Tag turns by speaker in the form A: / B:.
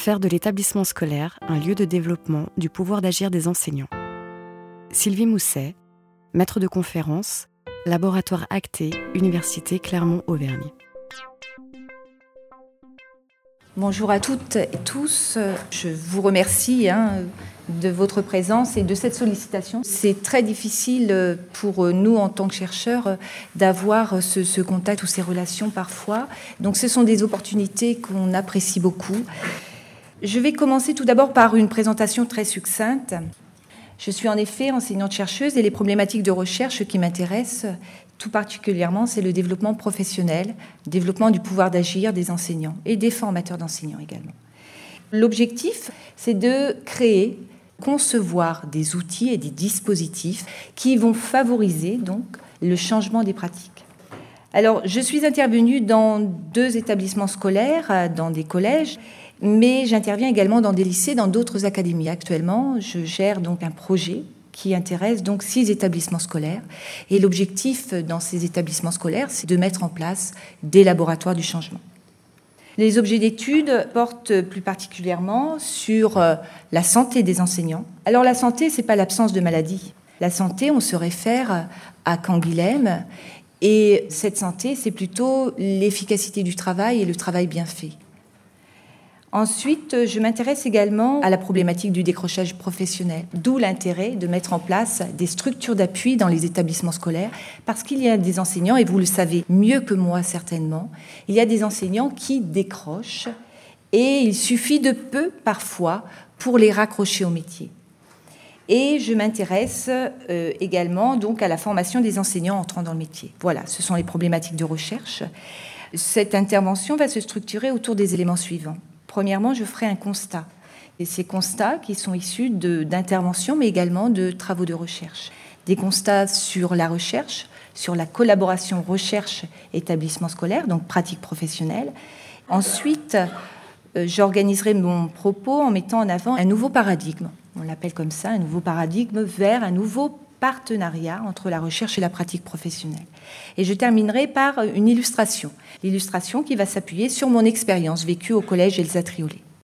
A: faire de l'établissement scolaire un lieu de développement du pouvoir d'agir des enseignants. Sylvie Mousset, maître de conférence, laboratoire acté, Université Clermont-Auvergne.
B: Bonjour à toutes et tous. Je vous remercie hein, de votre présence et de cette sollicitation. C'est très difficile pour nous en tant que chercheurs d'avoir ce, ce, contact ou ces relations parfois. Donc ce sont des opportunités qu'on apprécie beaucoup. Je vais commencer tout d'abord par une présentation très succincte. Je suis en effet enseignante-chercheuse et les problématiques de recherche qui m'intéressent tout particulièrement, c'est le développement professionnel, développement du pouvoir d'agir des enseignants et des formateurs d'enseignants également. L'objectif, c'est de créer, concevoir des outils et des dispositifs qui vont favoriser donc le changement des pratiques. Alors, je suis intervenue dans deux établissements scolaires, dans des collèges, mais j'interviens également dans des lycées, dans d'autres académies. Actuellement, je gère donc un projet qui intéresse donc six établissements scolaires. Et l'objectif dans ces établissements scolaires, c'est de mettre en place des laboratoires du changement. Les objets d'étude portent plus particulièrement sur euh, la santé des enseignants. Alors la santé, c'est pas l'absence de maladie. La santé, on se réfère à Canguilhem, et cette santé, c'est plutôt l'efficacité du travail et le travail bien fait. Ensuite, je m'intéresse également à la problématique du décrochage professionnel, d'où l'intérêt de mettre en place des structures d'appui dans les établissements scolaires, parce qu'il y a des enseignants, et vous le savez mieux que moi certainement, il y a des enseignants qui décrochent, et il suffit de peu parfois pour les raccrocher au métier. Et je m'intéresse euh, également donc à la formation des enseignants entrant dans le métier. Voilà, ce sont les problématiques de recherche. Cette intervention va se structurer autour des éléments suivants. Premièrement, je ferai un constat. Et ces constats qui sont issus d'interventions, mais également de travaux de recherche. Des constats sur la recherche, sur la collaboration recherche-établissement scolaire, donc pratique professionnelle. Ensuite, euh, j'organiserai mon propos en mettant en avant un nouveau paradigme. On l'appelle comme ça, un nouveau paradigme vers un nouveau partenariat entre la recherche et la pratique professionnelle. Et je terminerai par une illustration. L'illustration qui va s'appuyer sur mon expérience vécue au collège Elsa Triolet.